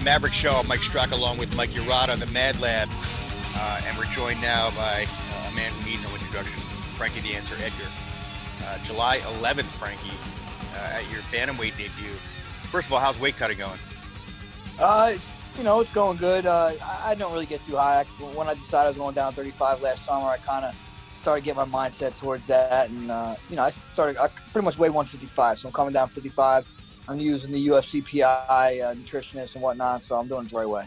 The Maverick Show. I'm Mike Straka along with Mike Urata on the Mad Lab. Uh, and we're joined now by uh, a man who needs no introduction, Frankie the Answer Edgar. Uh, July 11th, Frankie, uh, at your Bantamweight debut. First of all, how's weight cutting going? Uh, you know, it's going good. Uh, I, don't really get too high. When I decided I was going down 35 last summer, I kind of started getting my mindset towards that. And, uh, you know, I started, I pretty much weigh 155. So I'm coming down 55. I'm using the UFC PI uh, nutritionist and whatnot, so I'm doing it the right way.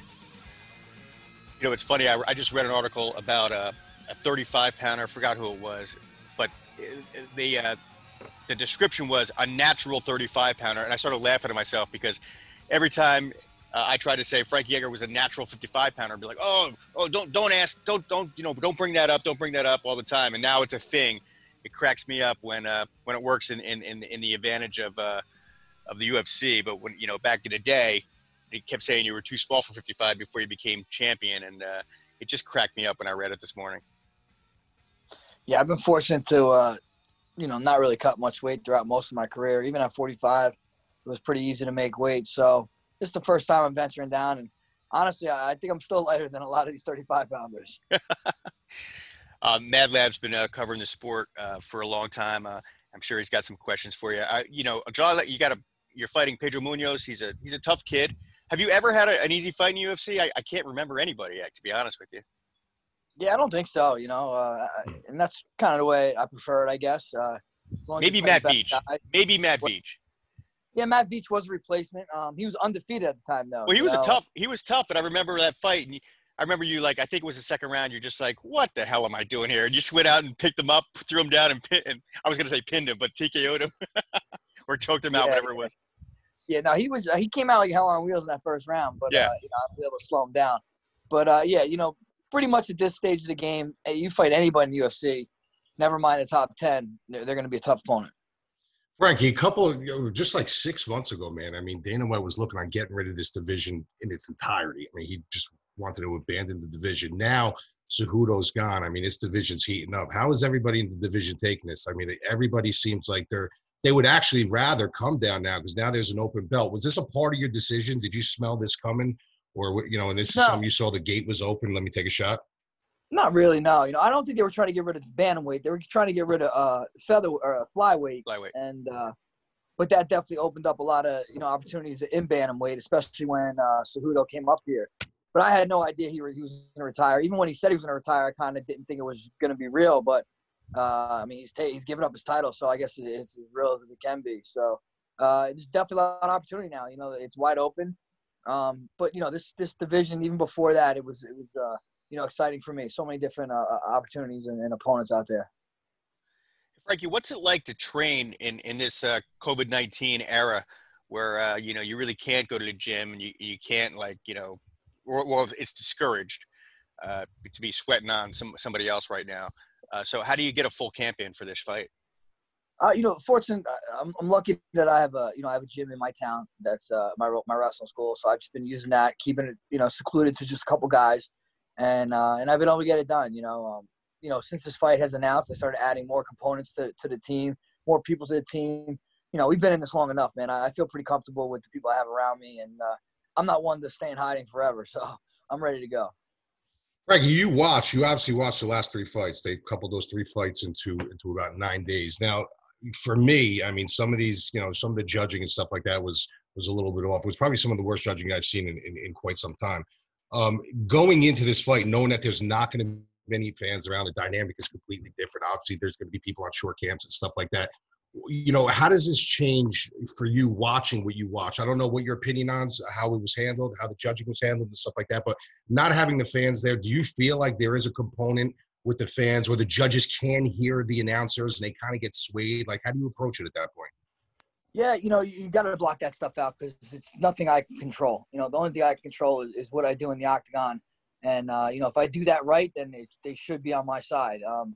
You know, it's funny. I, I just read an article about a, a 35 pounder. I forgot who it was, but the uh, the description was a natural 35 pounder, and I started laughing at myself because every time uh, I tried to say Frankie Edgar was a natural 55 pounder, I'd be like, oh, oh, don't don't ask, don't don't you know, don't bring that up, don't bring that up all the time. And now it's a thing. It cracks me up when uh, when it works in in in, in the advantage of uh, of the UFC. But when you know back in the day, they kept saying you were too small for 55 before you became champion, and uh, it just cracked me up when I read it this morning. Yeah, I've been fortunate to, uh, you know, not really cut much weight throughout most of my career. Even at 45, it was pretty easy to make weight. So this is the first time I'm venturing down, and honestly, I think I'm still lighter than a lot of these 35 pounders. uh, Mad Lab's been uh, covering the sport uh, for a long time. Uh, I'm sure he's got some questions for you. I, you know, John, you got a you're fighting Pedro Munhoz. He's a he's a tough kid. Have you ever had a, an easy fight in UFC? I, I can't remember anybody, to be honest with you. Yeah, I don't think so. You know, uh, and that's kind of the way I prefer it, I guess. Uh, Maybe Matt Veach. Maybe Matt Veach. Yeah, Matt Veach was a replacement. Um, he was undefeated at the time, though. Well, he was know? a tough. He was tough, but I remember that fight, and I remember you like I think it was the second round. You're just like, what the hell am I doing here? And you just went out and picked him up, threw him down, and, pin, and I was gonna say pinned him, but TKO'd him or choked him out, whatever it was. Yeah, no, he was. Uh, he came out like hell on wheels in that first round, but yeah, uh, you know, I was able to slow him down. But uh, yeah, you know, pretty much at this stage of the game, you fight anybody in UFC, never mind the top ten, they're, they're going to be a tough opponent. Frankie, a couple of you know, just like six months ago, man. I mean, Dana White was looking on getting rid of this division in its entirety. I mean, he just wanted to abandon the division. Now Cejudo's gone. I mean, this division's heating up. How is everybody in the division taking this? I mean, everybody seems like they're they would actually rather come down now because now there's an open belt. Was this a part of your decision? Did you smell this coming, or you know, and this no. is something you saw the gate was open? Let me take a shot. Not really, no. You know, I don't think they were trying to get rid of bantamweight. They were trying to get rid of uh, feather or uh, flyweight. Flyweight. And uh, but that definitely opened up a lot of you know opportunities in bantamweight, especially when uh, Cejudo came up here. But I had no idea he, he was going to retire. Even when he said he was going to retire, I kind of didn't think it was going to be real. But uh, I mean, he's ta- he's given up his title, so I guess it's as real as it can be. So uh, there's definitely a lot of opportunity now. You know, it's wide open. Um, but you know, this this division, even before that, it was it was uh, you know exciting for me. So many different uh, uh opportunities and, and, opponents out there. Frankie, what's it like to train in in this uh, COVID nineteen era, where you know you really can't go to the gym and you you can't like you know well, it's discouraged to be sweating on some somebody else right now. Uh, so, how do you get a full camp in for this fight? Uh, you know, fortunate. Uh, I'm, I'm lucky that I have a you know I have a gym in my town. That's uh, my my wrestling school. So I've just been using that, keeping it you know secluded to just a couple guys, and uh, and I've been able to get it done. You know, um, you know since this fight has announced, I started adding more components to to the team, more people to the team. You know, we've been in this long enough, man. I, I feel pretty comfortable with the people I have around me, and uh, I'm not one to stay in hiding forever, so I'm ready to go. Frankie, you watch. You obviously watched the last three fights. They coupled those three fights into into about nine days. Now, for me, I mean, some of these, you know, some of the judging and stuff like that was was a little bit off. It was probably some of the worst judging I've seen in, in, in quite some time. Um, going into this fight, knowing that there's not going to be many fans around, the dynamic is completely different. Obviously, there's going to be people on short camps and stuff like that you know, how does this change for you watching what you watch? I don't know what your opinion on how it was handled, how the judging was handled, and stuff like that. But not having the fans there, do you feel like there is a component with the fans where the judges can hear the announcers and they kind of get swayed? Like, how do you approach it at that point? Yeah, you know, you got to block that stuff out because it's nothing I can control. You know, the only thing I can control is, is what I do in the octagon. And, uh, you know, if I do that right, then it, they should be on my side. Um,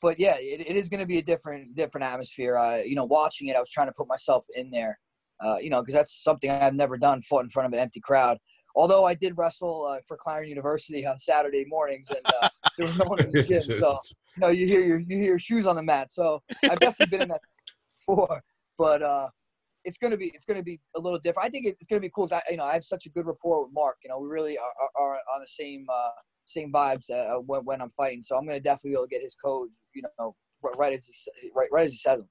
but yeah, it, it is going to be a different, different atmosphere. Uh, you know, watching it, I was trying to put myself in there, uh, you know, because that's something I've never done, fought in front of an empty crowd. Although I did wrestle uh, for Clarion University on Saturday mornings, and uh, there was no one in the gym, so you know you hear your you hear your shoes on the mat. So I've definitely been in that before, but uh, it's gonna be it's gonna be a little different. I think it's gonna be cool. I, you know, I have such a good rapport with Mark. You know, we really are, are, are on the same uh, same vibes uh, when, when I'm fighting. So I'm gonna definitely be able to get his codes. You know, right as he right right as he says them.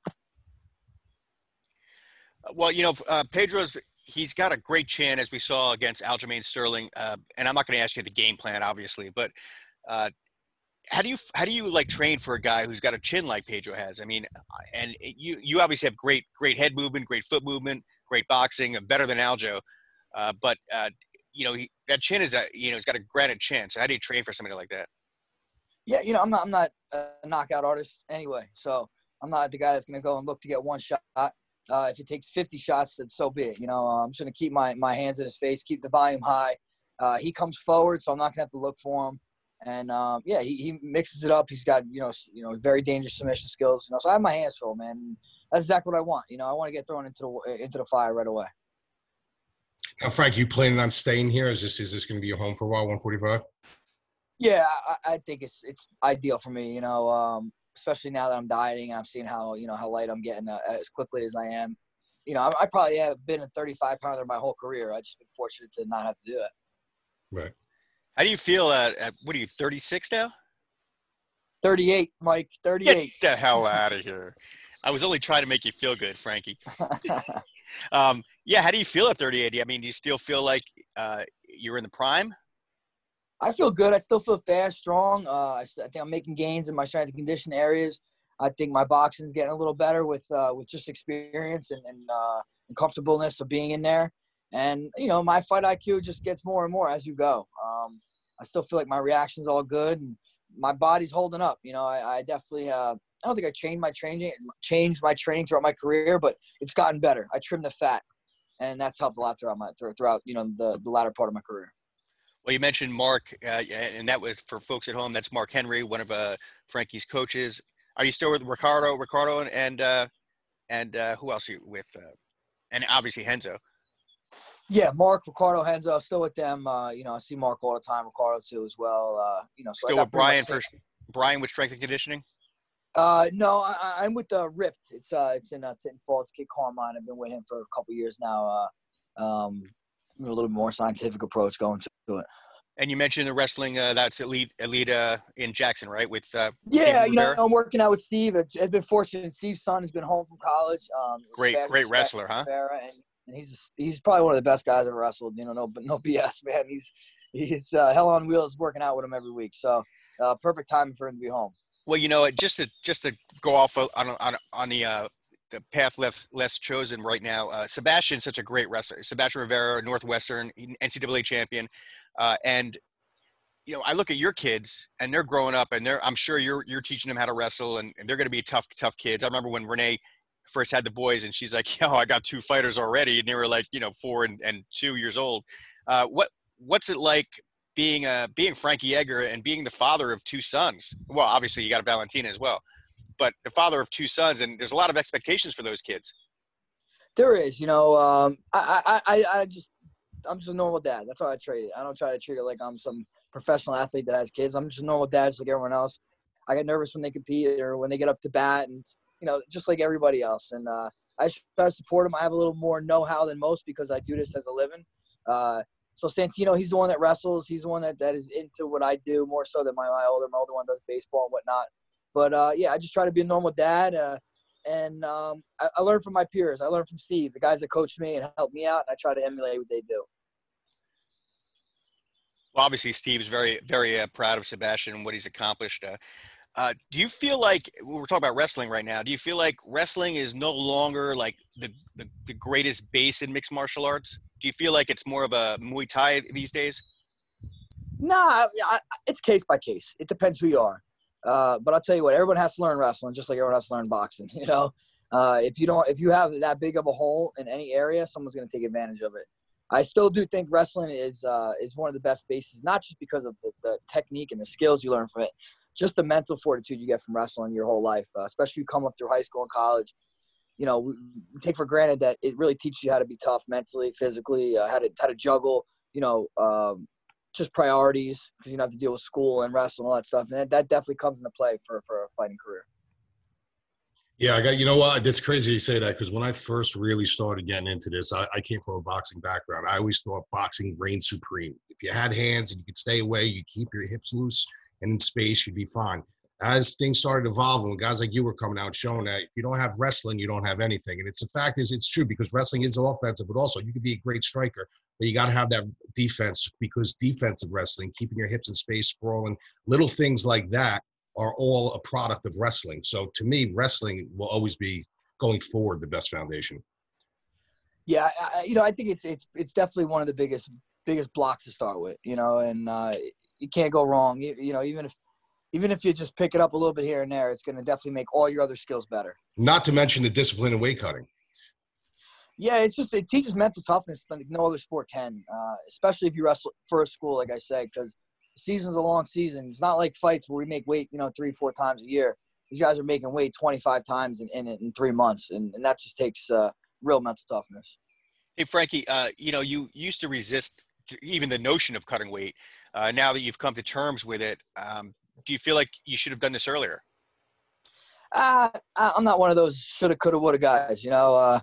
Well, you know, uh, Pedro's he's got a great chin as we saw against Aljamain Sterling. Uh, and I'm not going to ask you the game plan, obviously, but uh, how do you how do you like train for a guy who's got a chin like Pedro has? I mean, and you you obviously have great great head movement, great foot movement, great boxing, better than Aljo. Uh, but uh, you know he, that chin is a you know he's got a granite chin. So how do you train for somebody like that? Yeah, you know I'm not I'm not a knockout artist anyway, so I'm not the guy that's going to go and look to get one shot. Uh, if it takes 50 shots, then so be it. You know, I'm just going to keep my, my hands in his face, keep the volume high. Uh, he comes forward, so I'm not going to have to look for him. And um, yeah, he, he mixes it up. He's got you know you know very dangerous submission skills. You know, so I have my hands full, man. That's exactly what I want. You know, I want to get thrown into the into the fire right away. Now, Frank, you planning on staying here? Is this is this going to be your home for a while? 145. Yeah, I, I, think it's it's ideal for me. You know, um, especially now that I'm dieting and I'm seeing how you know how light I'm getting uh, as quickly as I am. You know, I, I, probably have been a 35 pounder my whole career. I just been fortunate to not have to do it. Right. How do you feel at, at what are you 36 now? 38, Mike. 38. Get the hell out of here. I was only trying to make you feel good, Frankie. um, yeah, how do you feel at 38? I mean, do you still feel like uh, you're in the prime? I feel good. I still feel fast, strong. Uh, I, think I'm making gains in my strength and condition areas. I think my boxing's getting a little better with uh, with just experience and and, uh, and, comfortableness of being in there. And you know, my fight IQ just gets more and more as you go. Um, I still feel like my reaction's all good and my body's holding up. You know, I, I definitely. Uh, I don't think I changed my training, changed my training throughout my career, but it's gotten better. I trimmed the fat, and that's helped a lot throughout my throughout you know the the latter part of my career. Well, you mentioned Mark, uh, and that was for folks at home. That's Mark Henry, one of uh, Frankie's coaches. Are you still with Ricardo? Ricardo and and, uh, and uh, who else are you with? Uh, and obviously Renzo. Yeah, Mark, Ricardo, Renzo, still with them. Uh, you know, I see Mark all the time. Ricardo too, as well. you know, so still with Brian for Brian with strength and conditioning. Uh, no, I, am with uh, Ripped. It's uh, it's in uh, Tinton Falls. Kid Carmine. I've been with him for a couple years now. Uh, um, a little more scientific approach going to it. And you mentioned the wrestling uh, that's elite, elite uh, in Jackson, right? With uh, yeah, you know, I'm working out with Steve. It's, it's been fortunate. Steve's son has been home from college. Um, great, great wrestler, huh? And, and, he's he's probably one of the best guys I've wrestled. You know, no no BS, man. He's he's uh, hell on wheels working out with him every week. So uh, perfect timing for him to be home. Well, you know, just to just to go off on on on the uh, the path less less chosen right now. Uh, Sebastian's such a great wrestler. Sebastian Rivera, Northwestern NCAA champion, uh, and you know I look at your kids and they're growing up and they're I'm sure you're you're teaching them how to wrestle and, and they're going to be tough tough kids. I remember when Renee first had the boys and she's like, "Yo, I got two fighters already," and they were like, you know, four and, and two years old. Uh, what what's it like being a being Frankie Edgar and being the father of two sons? Well, obviously you got a Valentina as well but the father of two sons, and there's a lot of expectations for those kids. There is, you know, um, I, I, I just, I'm just a normal dad. That's how I treat it. I don't try to treat it like I'm some professional athlete that has kids. I'm just a normal dad, just like everyone else. I get nervous when they compete or when they get up to bat, and you know, just like everybody else. And uh, I try to support them. I have a little more know-how than most because I do this as a living. Uh, so Santino, he's the one that wrestles. He's the one that, that is into what I do more so than my, my older my older one does baseball and whatnot. But uh, yeah, I just try to be a normal dad. Uh, and um, I, I learned from my peers. I learned from Steve, the guys that coached me and helped me out. And I try to emulate what they do. Well, obviously, Steve's very, very uh, proud of Sebastian and what he's accomplished. Uh, uh, do you feel like we're talking about wrestling right now? Do you feel like wrestling is no longer like the, the, the greatest base in mixed martial arts? Do you feel like it's more of a Muay Thai these days? Nah, it's case by case. It depends who you are. Uh, but I'll tell you what, everyone has to learn wrestling, just like everyone has to learn boxing. You know, Uh, if you don't, if you have that big of a hole in any area, someone's going to take advantage of it. I still do think wrestling is uh, is one of the best bases, not just because of the, the, technique and the skills you learn from it, just the mental fortitude you get from wrestling your whole life, uh, especially you come up through high school and college. You know, take for granted that it really teaches you how to be tough mentally, physically, uh, how to how to juggle. You know, um, just priorities because you don't have to deal with school and wrestling and all that stuff, and that, that definitely comes into play for for a fighting career. Yeah, I got you know what? It's crazy you say that because when I first really started getting into this, I, I, came from a boxing background. I always thought boxing reigned supreme. If you had hands and you could stay away, you keep your hips loose and in space, you'd be fine. As things started evolving, guys like you were coming out showing that if you don't have wrestling, you don't have anything. And it's the fact is it's true because wrestling is offensive, but also you could be a great striker, but you got to have that defense because defensive wrestling, keeping your hips in space, sprawling, little things like that are all a product of wrestling. So to me, wrestling will always be going forward the best foundation. Yeah, I, you know, I think it's it's it's definitely one of the biggest biggest blocks to start with. You know, and uh, you can't go wrong. You, you know, even if even if you just pick it up a little bit here and there, it's going to definitely make all your other skills better. Not to mention the discipline and weight cutting. Yeah, it's just it teaches mental toughness like no other sport can, uh, especially if you wrestle for a school, like I said, because season's a long season. It's not like fights where we make weight, you know, three, four times a year. These guys are making weight 25 times in, in, in three months, and, and that just takes uh, real mental toughness. Hey, Frankie, uh, you know, you used to resist even the notion of cutting weight. Uh, now that you've come to terms with it, um, do you feel like you should have done this earlier? Uh, I'm not one of those shoulda, coulda, woulda guys. You know, uh,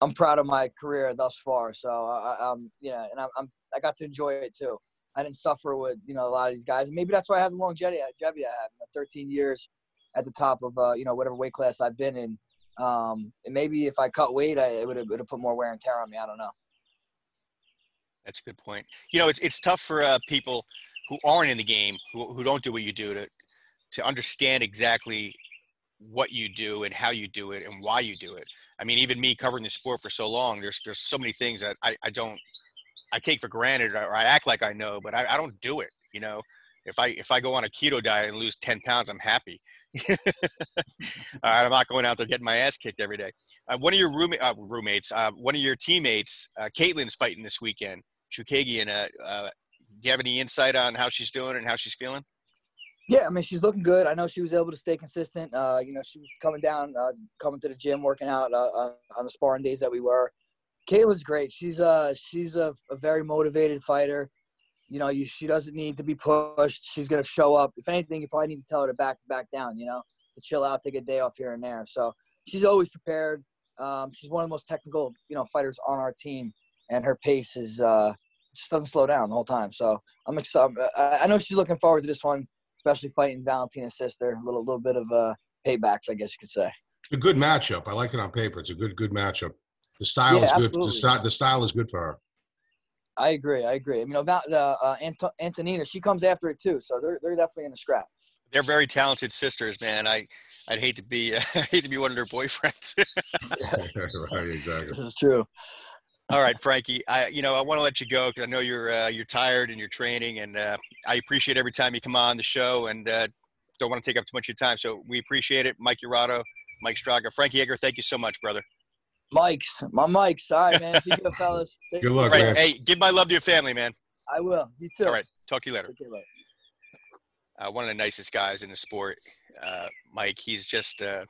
I'm proud of my career thus far. So, I, um, you know, and I'm, I'm, I got to enjoy it too. I didn't suffer with you know a lot of these guys, and maybe that's why I have the longevity, longevity I have. You know, 13 years at the top of uh, you know whatever weight class I've been in. Um, and maybe if I cut weight, I, it would have put more wear and tear on me. I don't know. That's a good point. You know, it's it's tough for uh, people who aren't in the game, who who don't do what you do, to to understand exactly what you do and how you do it and why you do it. I mean, even me covering the sport for so long, there's there's so many things that I, I don't I take for granted or I act like I know, but I, I don't do it. You know, if I if I go on a keto diet and lose 10 pounds, I'm happy. All right, I'm not going out there getting my ass kicked every day. Uh, one of your roommate, uh, roommates, uh, one of your teammates, uh, Katlyn's fighting this weekend. Chookagian, uh, uh, do you have any insight on how she's doing and how she's feeling? Yeah, I mean, she's looking good. I know she was able to stay consistent. Uh, you know, she was coming down, uh, coming to the gym, working out uh, uh on the sparring days that we were. Katlyn's great. She's uh she's a, a very motivated fighter. You know, you, she doesn't need to be pushed. She's gonna show up. If anything, you probably need to tell her to back back down. You know, to chill out, take a day off here and there. So she's always prepared. Um, she's one of the most technical, you know, fighters on our team, and her pace is uh, just doesn't slow down the whole time. So I'm excited. I know she's looking forward to this one, especially fighting Valentina's sister. A little little bit of uh, paybacks, I guess you could say. It's a good matchup. I like it on paper. It's a good good matchup. The style yeah, is good. The style, the style is good for her. I agree. I agree. I mean, about the uh, Ant- Antonina, she comes after it too, so they're they're definitely in the scrap. They're very talented sisters, man. I I'd hate to be uh, hate to be one of their boyfriends. right, exactly. This is true. All right, Frankie. I you know I want to let you go because I know you're uh, you're tired and you're training, and uh, I appreciate every time you come on the show, and uh, don't want to take up too much of your time. So we appreciate it, Mike Urato, Mike Straka, Frankie Edgar. Thank you so much, brother. Mike's, my Mike's. All right, man. Be good, fellas. Take good luck, right. man. Hey, give my love to your family, man. I will. You too. All right. Talk to you later. Okay, uh, one of the nicest guys in the sport, uh, Mike. He's just uh,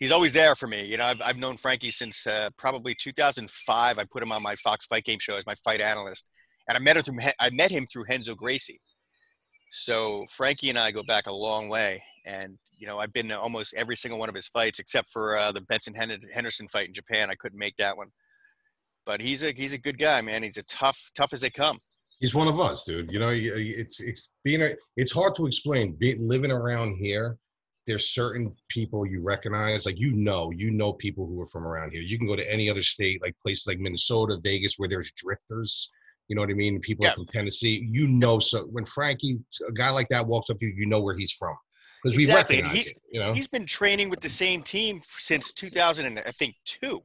he's always there for me. You know, I've I've known Frankie since uh, probably 2005. I put him on my Fox Fight Game show as my fight analyst, and I met him through I met him through Renzo Gracie. So Frankie and I go back a long way, and you know I've been to almost every single one of his fights except for uh, the Benson Henderson fight in Japan. I couldn't make that one, but he's a he's a good guy, man. He's a tough tough as they come. He's one of us, dude. You know, it's it's being a, it's hard to explain. Living around here, there's certain people you recognize, like you know, you know people who are from around here. You can go to any other state, like places like Minnesota, Vegas, where there's drifters you know what I mean? People yeah. are from Tennessee. You know, so when Frankie, a guy like that walks up to you, you know where he's from because we exactly. recognize it. You know, he's been training with the same team since 2000 and I think two.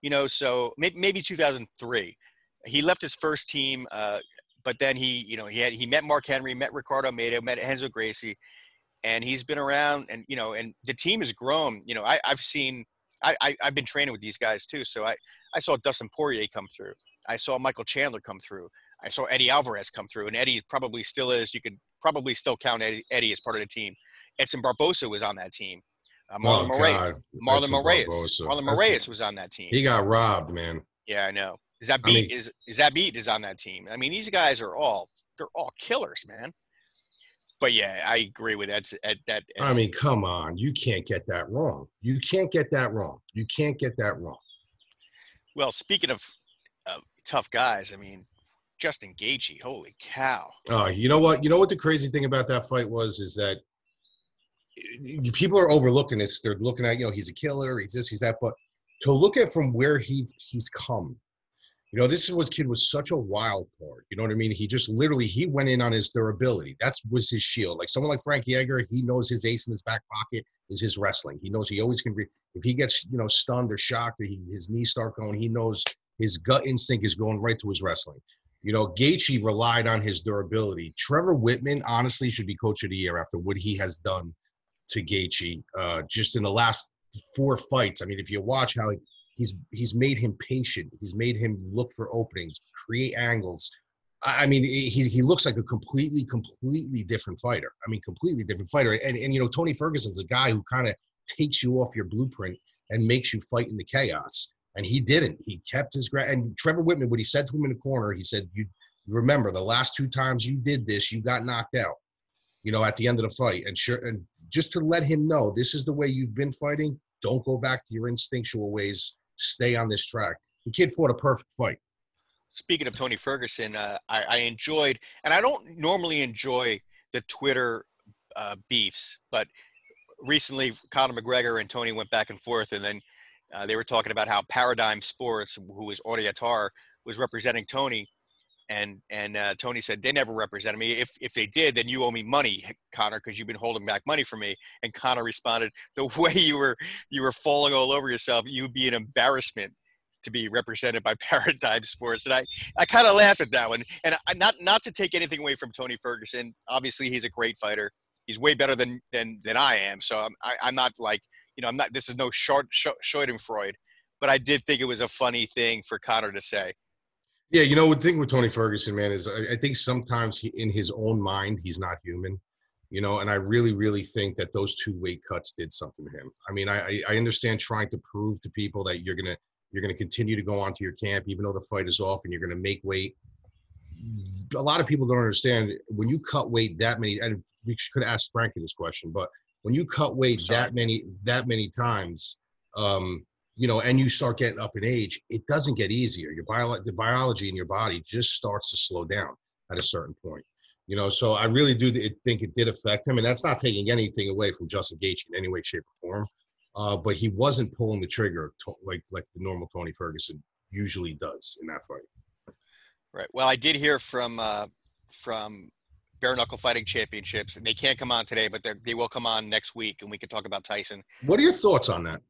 You know, so maybe, maybe 2003. He left his first team, uh, but then he, you know, he had he met Mark Henry, met Ricardo Mato, met Renzo Gracie, and he's been around. And you know, and the team has grown. You know, I, I've seen I, I I've been training with these guys too, so I I saw Dustin Poirier come through. I saw Michael Chandler come through. I saw Eddie Alvarez come through, and Eddie probably still is. You could probably still count Eddie, Eddie as part of the team. Edson Barbosa was on that team. Uh, Marlon Oh, Moraes, God. Marlon Moraes, Barbosa. Marlon That's- Moraes was on that team. He got robbed, man. Yeah, I know. Zabit I mean- is Zabit is on that team. I mean, these guys are all they're all killers, man. But yeah, I agree with that. That, that I mean, come on. You can't get that wrong. You can't get that wrong. You can't get that wrong. well, speaking of uh, tough guys, I mean, Justin Gaethje, holy cow! Uh, you know what? You know what the crazy thing about that fight was is that people are overlooking this. They're looking at you know he's a killer, he's this, he's that, but to look at from where he he's come, you know, this was kid was such a wild card. You know what I mean? He just literally he went in on his durability. That's was his shield. Like someone like Frankie Edgar, he knows his ace in his back pocket is his wrestling. He knows he always can. Re- if he gets you know stunned or shocked or he, his knees start going, he knows his gut instinct is going right to his wrestling. You know, Gaethje relied on his durability. Trevor Wittman honestly should be coach of the year after what he has done to Gaethje uh, just in the last four fights. I mean, if you watch how he's he's made him patient, he's made him look for openings, create angles. I mean, he he looks like a completely completely different fighter. I mean, completely different fighter. And and you know, Tony Ferguson's a guy who kind of takes you off your blueprint and makes you fight in the chaos. And he didn't. He kept his gra- and Trevor Wittman, what he said to him in the corner, he said, "You remember the last two times you did this, you got knocked out." You know, at the end of the fight, and sure, and just to let him know this is the way you've been fighting. Don't go back to your instinctual ways. Stay on this track. The kid fought a perfect fight. Speaking of Tony Ferguson, uh, I, I enjoyed, and I don't normally enjoy the Twitter uh, beefs, but recently Conor McGregor and Tony went back and forth, and then uh, they were talking about how Paradigm Sports, who is Audie Attar, was representing Tony, and and uh, Tony said they never represented me. If if they did, then you owe me money, Conor, because you've been holding back money from me. And Conor responded, the way you were you were falling all over yourself, you'd be an embarrassment to be represented by Paradigm Sports. And I, I kind of laughed at that one. And I, not not to take anything away from Tony Ferguson. Obviously, he's a great fighter. He's way better than than than I am. So I'm I, I'm not like you know I'm not. This is no short sh- Schadenfreude. But I did think it was a funny thing for Conor to say. Yeah, you know, the thing with Tony Ferguson, man, is I, I think sometimes he, in his own mind, he's not human. You know, and I really, really think that those two weight cuts did something to him. I mean, I, I- understand trying to prove to people that you're gonna you're gonna continue to go onto your camp, even though the fight is off, and you're gonna make weight. A lot of people don't understand when you cut weight that many, and we could ask Frankie this question, but when you cut weight that many that many times, um, you know, and you start getting up in age, it doesn't get easier. Your bio, the biology in your body just starts to slow down at a certain point. You know, so I really do think it did affect him, and that's not taking anything away from Justin Gaethje in any way, shape, or form. Uh, but he wasn't pulling the trigger to, like like the normal Tony Ferguson usually does in that fight. Right. Well, I did hear from uh, from Bare Knuckle Fighting Championships, and they can't come on today, but they will come on next week, and we can talk about Tyson. What are your thoughts on that?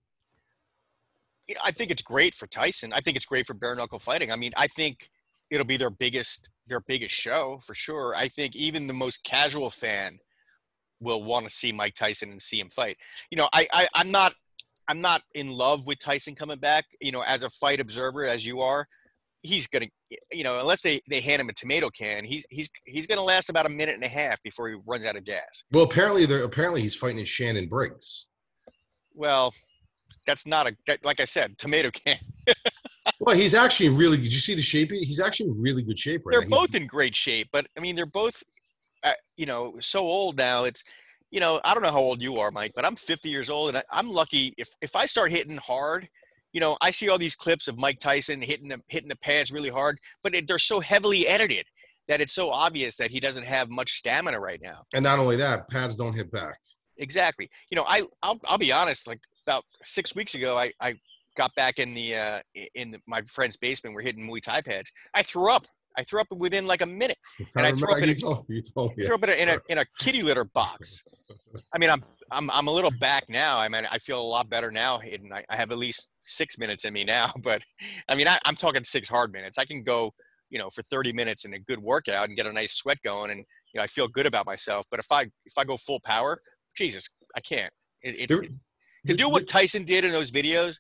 You know, I think it's great for Tyson. I think it's great for bare knuckle fighting. I mean, I think it'll be their biggest their biggest show for sure. I think even the most casual fan will want to see Mike Tyson and see him fight. You know, I, I I'm not I'm not in love with Tyson coming back. You know, as a fight observer, as you are, he's gonna you know unless they they hand him a tomato can, he's he's he's gonna last about a minute and a half before he runs out of gas. Well, apparently, they're apparently he's fighting in Shannon Briggs. Well, that's not a that, like I said, tomato can. Well, he's actually in really. Did you see the shape? He's actually in really good shape right they're now. Both in great shape, but I mean, they're both, uh, you know, so old now. It's, you know, I don't know how old you are, Mike, but I'm 50 years old, and I, I'm lucky if if I start hitting hard. You know, I see all these clips of Mike Tyson hitting the hitting the pads really hard, but it, they're so heavily edited that it's so obvious that he doesn't have much stamina right now. and not only that, pads don't hit back. Exactly. You know, I I'll, I'll be honest. Like about six weeks ago, I I got back in the uh, in the, my friend's basement. We're hitting Muay Thai pads. I threw up. I threw up within like a minute. And I threw remember up in a- told, told threw up in a, in a in a kitty litter box. I mean, I'm I'm I'm a little back now. I mean, I feel a lot better now, and I, I have at least six minutes in me now. But I mean, I, I'm talking six hard minutes. I can go, you know, for 30 minutes in a good workout and get a nice sweat going, and you know, I feel good about myself. But if I if I go full power, Jesus, I can't. It, it's There- to do what Tyson did in those videos,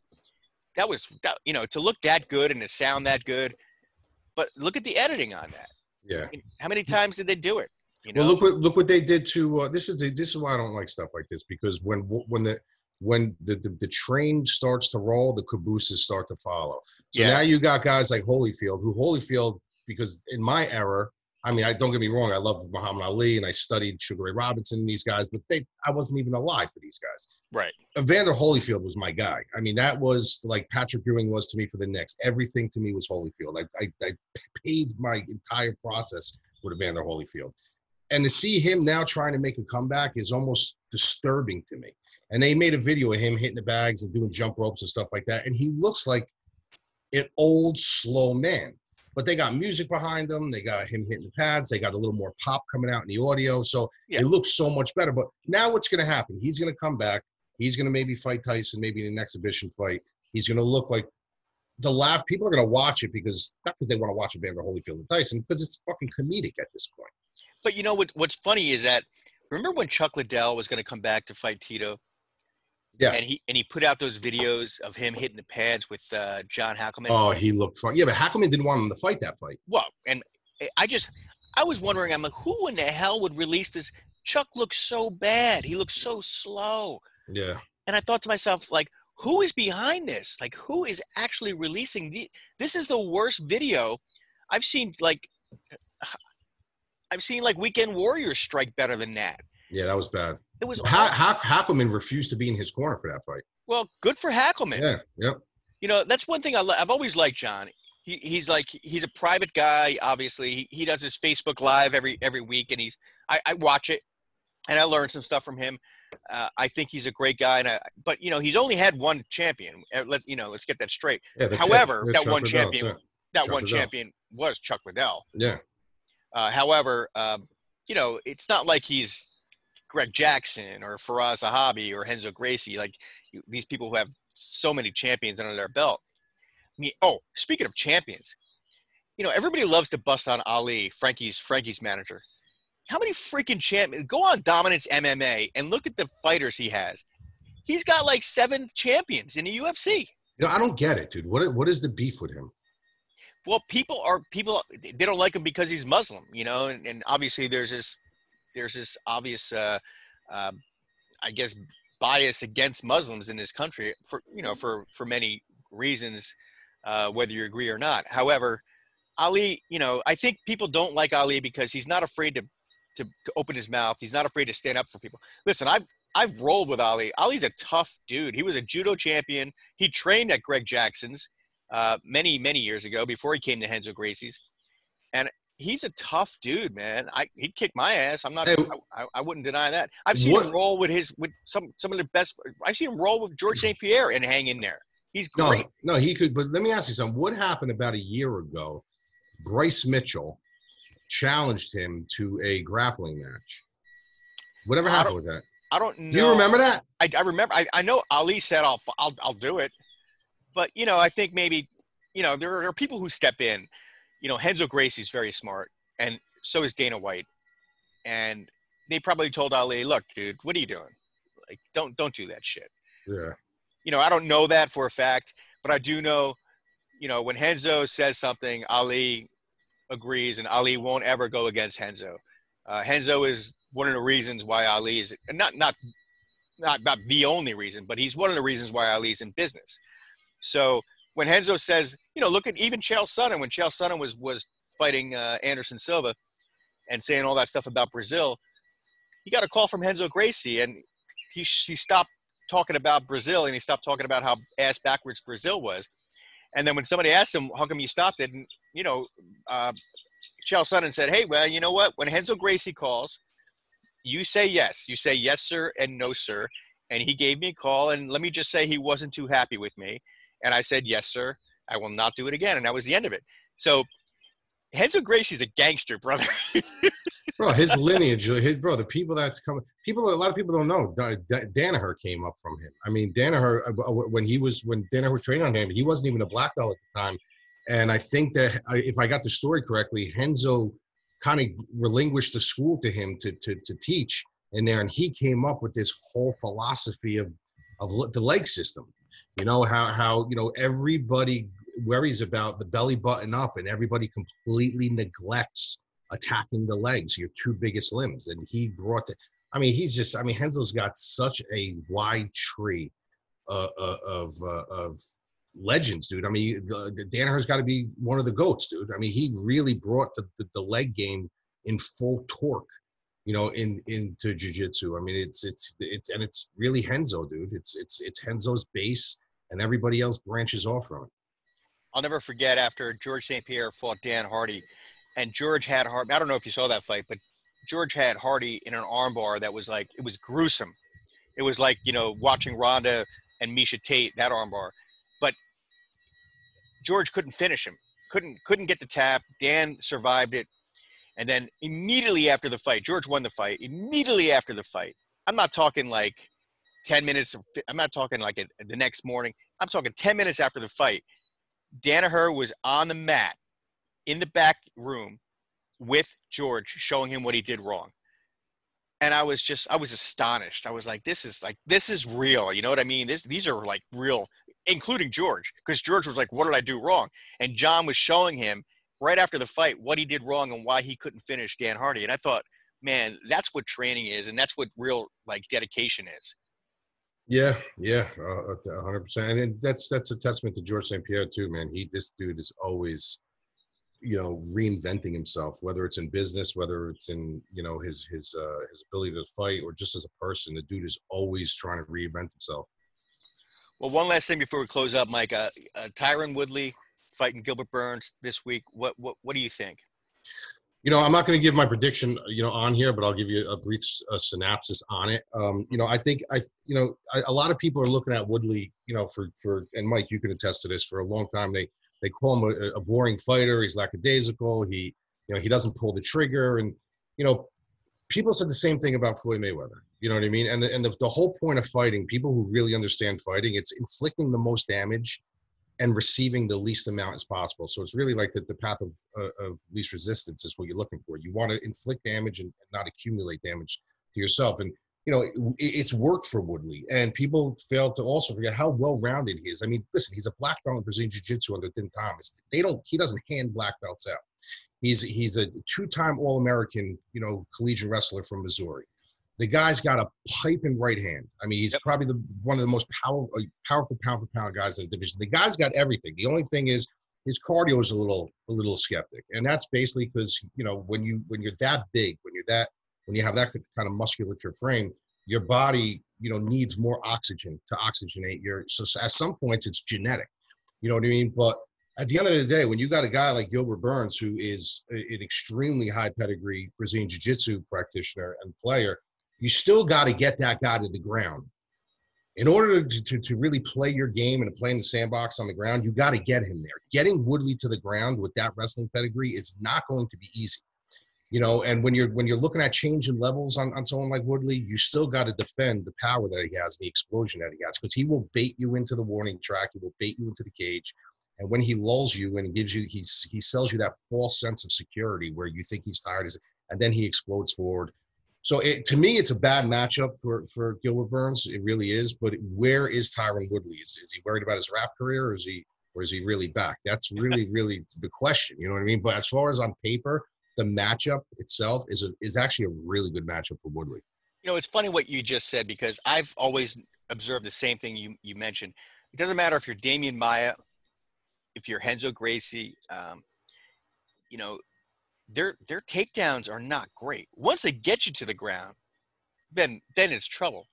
that was that, you know to look that good and to sound that good. But look at the editing on that. yeah. I mean, how many times did they do it? You know, Well, look what look what they did to. Uh, this is the, this is why I don't like stuff like this because when when the when the, the, the train starts to roll, the cabooses start to follow. So Yeah. now you got guys like Holyfield, who Holyfield, because in my era, I mean, I don't get me wrong, I love Muhammad Ali and I studied Sugar Ray Robinson and these guys, but they I wasn't even alive for these guys. Right? Evander Holyfield was my guy. I mean, that was like Patrick Ewing was to me for the Knicks. Everything to me was Holyfield. I, I, I paved my entire process with Evander Holyfield. And to see him now trying to make a comeback is almost disturbing to me. And they made a video of him hitting the bags and doing jump ropes and stuff like that. And he looks like an old, slow man. But they got music behind him. They got him hitting the pads. They got a little more pop coming out in the audio. So Yeah. it looks so much better. But now what's going to happen? He's going to come back. He's going to maybe fight Tyson, maybe in an exhibition fight. He's going to look like the laugh. People are going to watch it because not because they want to watch a Evander Holyfield and Tyson, because it's fucking comedic at this point. But you know what? What's funny is that remember when Chuck Liddell was going to come back to fight Tito? Yeah. And he and he put out those videos of him hitting the pads with uh, John Hackleman. Oh, he looked fun. Yeah, but Hackleman didn't want him to fight that fight. Well, and I just I was wondering, I'm like, who in the hell would release this? Chuck looks so bad. He looks so slow. Yeah. And I thought to myself, like, who is behind this? Like, who is actually releasing the? This is the worst video I've seen. Like, I've seen like Weekend Warriors strike better than that. Yeah, that was bad. It was Ha- ha- Hackleman refused to be in his corner for that fight. well, good for Hackleman. Yeah. Yep. You know, that's one thing I I've always liked John. He, he's like he's a private guy. Obviously, he, he does his Facebook Live every every week, and he's I, I watch it, and I learned some stuff from him. Uh, I think he's a great guy, and I, but you know he's only had one champion. Uh, Let you know, let's get that straight. Yeah. the- However, that one Liddell, champion, yeah. that Chuck one Liddell. champion was Chuck Liddell. Yeah. Uh, however, um, you know, it's not like he's Greg Jackson or Firas Zahabi or Renzo Gracie, like these people who have so many champions under their belt. I mean, oh, speaking of champions, you know, everybody loves to bust on Ali, Frankie's Frankie's manager. How many freaking champions? Go on Dominance MMA and look at the fighters he has. He's got like seven champions in the UFC. You know, I don't get it, dude. What what is the beef with him? well people are people they don't like him because he's muslim you know and, and obviously there's this there's this obvious uh, uh, i guess bias against muslims in this country for you know for for many reasons uh, whether you agree or not however ali you know i think people don't like ali because he's not afraid to to, to open his mouth he's not afraid to stand up for people listen i've i've rolled with ali ali's a tough dude he was a judo champion he trained at greg jackson's uh, many many years ago before he came to Renzo Gracie's, and he's a tough dude, man. I he'd kick my ass. I'm not. Hey, I, I, wouldn't deny that. I've seen what- him roll with his with some some of the best. I've seen him roll with George St. Pierre and hang in there. He's No, great. no, he could. But let me ask you something. What happened about a year ago? Bryce Mitchell challenged him to a grappling match. Whatever happened with that? I don't know. Do you remember that? I, I remember. I, I know Ali said I'll I'll I'll do it, but you know I think maybe you know there are, there are people who step in. You know Renzo Gracie's very smart, and so is Dana White, and they probably told Ali, "Look, dude, what are you doing? Like, don't don't do that shit." Yeah. You know I don't know that for a fact, but I do know, you know when Renzo says something, Ali agrees, and Ali won't ever go against Renzo. Uh, Renzo is one of the reasons why Ali is not not not not the only reason, but he's one of the reasons why Ali's in business. So when Renzo says, you know, look at even Chael Sonnen when Chael Sonnen was was fighting uh, Anderson Silva and saying all that stuff about Brazil, he got a call from Renzo Gracie and he he stopped talking about Brazil and he stopped talking about how ass backwards Brazil was. And then when somebody asked him, "How come you stopped it?" and you know, uh, Chael Sonnen said, "Hey, well, you know what? When Renzo Gracie calls, you say yes. You say yes, sir, and no, sir." And he gave me a call, and let me just say he wasn't too happy with me. And I said, "Yes, sir. I will not do it again." And that was the end of it. So Renzo Gracie's a gangster, brother. Bro, his lineage, his bro, the people that's coming, people, a lot of people don't know. Da- Da- Danaher came up from him. I mean, Danaher, uh, when he was, when Danaher was training on him, he wasn't even a black belt at the time. And I think that if I got the story correctly, Renzo kind of relinquished the school to him to, to, to teach in there. And he came up with this whole philosophy of, of the leg system. You know how how you know everybody worries about the belly button up, and everybody completely neglects attacking the legs, your two biggest limbs. And he brought the. I mean, he's just. I mean, Renzo's got such a wide tree uh, uh, of uh, of legends, dude. I mean, Danaher's got to be one of the goats, dude. I mean, he really brought the, the, the leg game in full torque, you know, in into jiu-jitsu. I mean, it's it's it's and it's really Renzo, dude. It's it's it's Renzo's base, and everybody else branches off from it. I'll never forget after George St. Pierre fought Dan Hardy, and George had Hardy. I don't know if you saw that fight, but George had Hardy in an armbar that was like it was gruesome. It was like you know watching Ronda and Miesha Tate that armbar, but George couldn't finish him. Couldn't couldn't get the tap. Dan survived it, and then immediately after the fight, George won the fight. Immediately after the fight, I'm not talking like 10 minutes. Of, I'm not talking like a, the next morning. I'm talking 10 minutes after the fight. Danaher was on the mat in the back room with George, showing him what he did wrong. And I was just, I was astonished. I was like, this is like, this is real. You know what I mean? This, these are like real, including George, because George was like, what did I do wrong? And John was showing him right after the fight what he did wrong and why he couldn't finish Dan Hardy. And I thought, man, that's what training is, and that's what real like dedication is. Yeah, yeah, hundred uh, percent, and that's that's a testament to George St. Pierre too, man. He this dude is always, you know, reinventing himself, whether it's in business, whether it's in you know his his uh, his ability to fight, or just as a person. The dude is always trying to reinvent himself. Well, one last thing before we close up, Mike. Uh, uh, Tyron Woodley fighting Gilbert Burns this week. What what what do you think? you know, I'm not going to give my prediction, you know, on here, but I'll give you a brief uh, synopsis on it. Um, you know, I think I, you know, I, a lot of people are looking at Woodley, you know, for for and Mike, you can attest to this. For a long time, they they call him a, a boring fighter. He's lackadaisical. He, you know, he doesn't pull the trigger, and you know, people said the same thing about Floyd Mayweather. You know what I mean? And the, and the, the whole point of fighting, people who really understand fighting, it's inflicting the most damage and receiving the least amount as possible. So it's really like the, the path of, uh, of least resistance is what you're looking for. You want to inflict damage and not accumulate damage to yourself. And, you know, it, it's worked for Woodley. And people fail to also forget how well-rounded he is. I mean, listen, he's a black belt in Brazilian Jiu-Jitsu under Tim Thomas. They don't, he doesn't hand black belts out. He's, he's a two-time All-American, you know, collegiate wrestler from Missouri. The guy's got a pipe piping right hand. I mean, he's yep. probably the, one of the most powerful, uh, powerful pound for pound guys in the division. The guy's got everything. The only thing is his cardio is a little a little skeptic, and that's basically because you know when you when you're that big, when you're that when you have that kind of musculature frame, your body you know needs more oxygen to oxygenate your. So at some points it's genetic. You know what I mean? But at the end of the day, when you got a guy like Gilbert Burns, who is an extremely high pedigree Brazilian Jiu Jitsu practitioner and player, you still got to get that guy to the ground. In order to, to, to really play your game and to play in the sandbox on the ground, you got to get him there. Getting Woodley to the ground with that wrestling pedigree is not going to be easy. You know, and when you're when you're looking at changing levels on, on someone like Woodley, you still got to defend the power that he has, the explosion that he has, because he will bait you into the warning track, he will bait you into the cage, and when he lulls you and gives you, he's he sells you that false sense of security where you think he's tired, and then he explodes forward. So it, to me, it's a bad matchup for for Gilbert Burns. It really is. But where is Tyron Woodley? Is, is he worried about his rap career, or is he or is he really back? That's really really the question. You know what I mean? But as far as on paper, the matchup itself is a, is actually a really good matchup for Woodley. You know, it's funny what you just said because I've always observed the same thing you you mentioned. It doesn't matter if you're Demian Maya, if you're Renzo Gracie. Um, you know, their their takedowns are not great. Once they get you to the ground, then then it's trouble.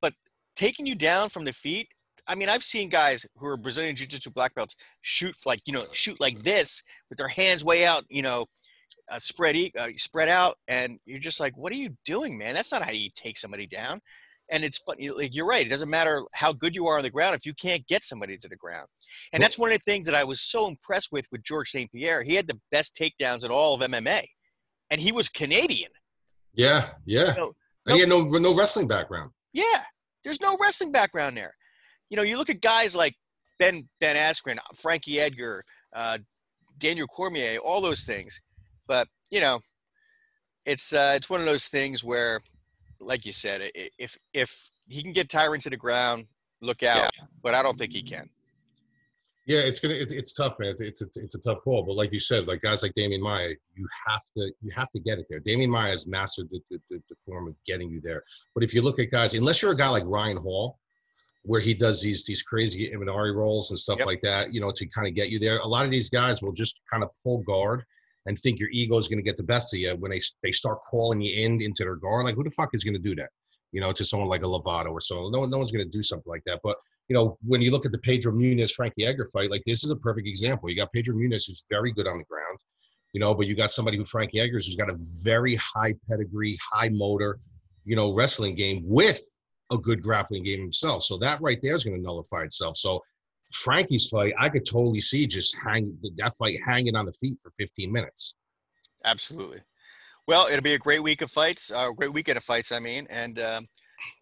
But taking you down from the feet, I mean, I've seen guys who are Brazilian Jiu-Jitsu black belts shoot like you know shoot like this with their hands way out, you know, uh, spread uh, spread out, and you're just like, what are you doing, man? That's not how you take somebody down. And it's funny like you're right it doesn't matter how good you are on the ground if you can't get somebody to the ground. And that's one of the things that i was so impressed with with george st pierre he had the best takedowns in all of mma and he was canadian. Yeah yeah. Know, and he had no no wrestling background. Yeah there's no wrestling background there. You know you look at guys like ben ben askren frankie edgar uh, daniel cormier all those things but you know it's uh, it's one of those things where like you said, if if he can get Tyron to the ground, look out. But I don't think he can. Yeah, it's gonna it's, it's tough, man. It's, it's it's it's a tough call. But like you said, like guys like Demian Maya, you have to you have to get it there. Demian Maya has mastered the, the, the, the form of getting you there. But if you look at guys, unless you're a guy like Ryan Hall, where he does these these crazy Imanari rolls and stuff Yep. like that, you know, to kind of get you there. A lot of these guys will just kind of pull guard and think your ego is going to get the best of you when they they start calling you in into their guard. Like, who the fuck is going to do that? You know, to someone like a Lovato or so. No no one's going to do something like that. But you know, when you look at the Pedro Munhoz Frankie Edgar fight, like this is a perfect example. You got Pedro Munhoz who's very good on the ground, you know, but you got somebody who Frankie Edgar who's got a very high pedigree, high motor, you know, wrestling game with a good grappling game himself. So that right there is going to nullify itself. So Frankie's fight, I could totally see just hang that fight hanging on the feet for 15 minutes. Absolutely. Well, it'll be a great week of fights, uh, great weekend of fights. I mean, and um,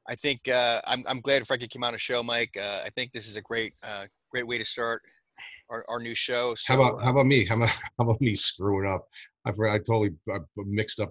I think uh, I'm I'm glad Frankie came on the show, Mike. Uh, I think this is a great uh, great way to start our, our new show. So, How about how about me? How about how about me screwing up? I I totally I mixed up.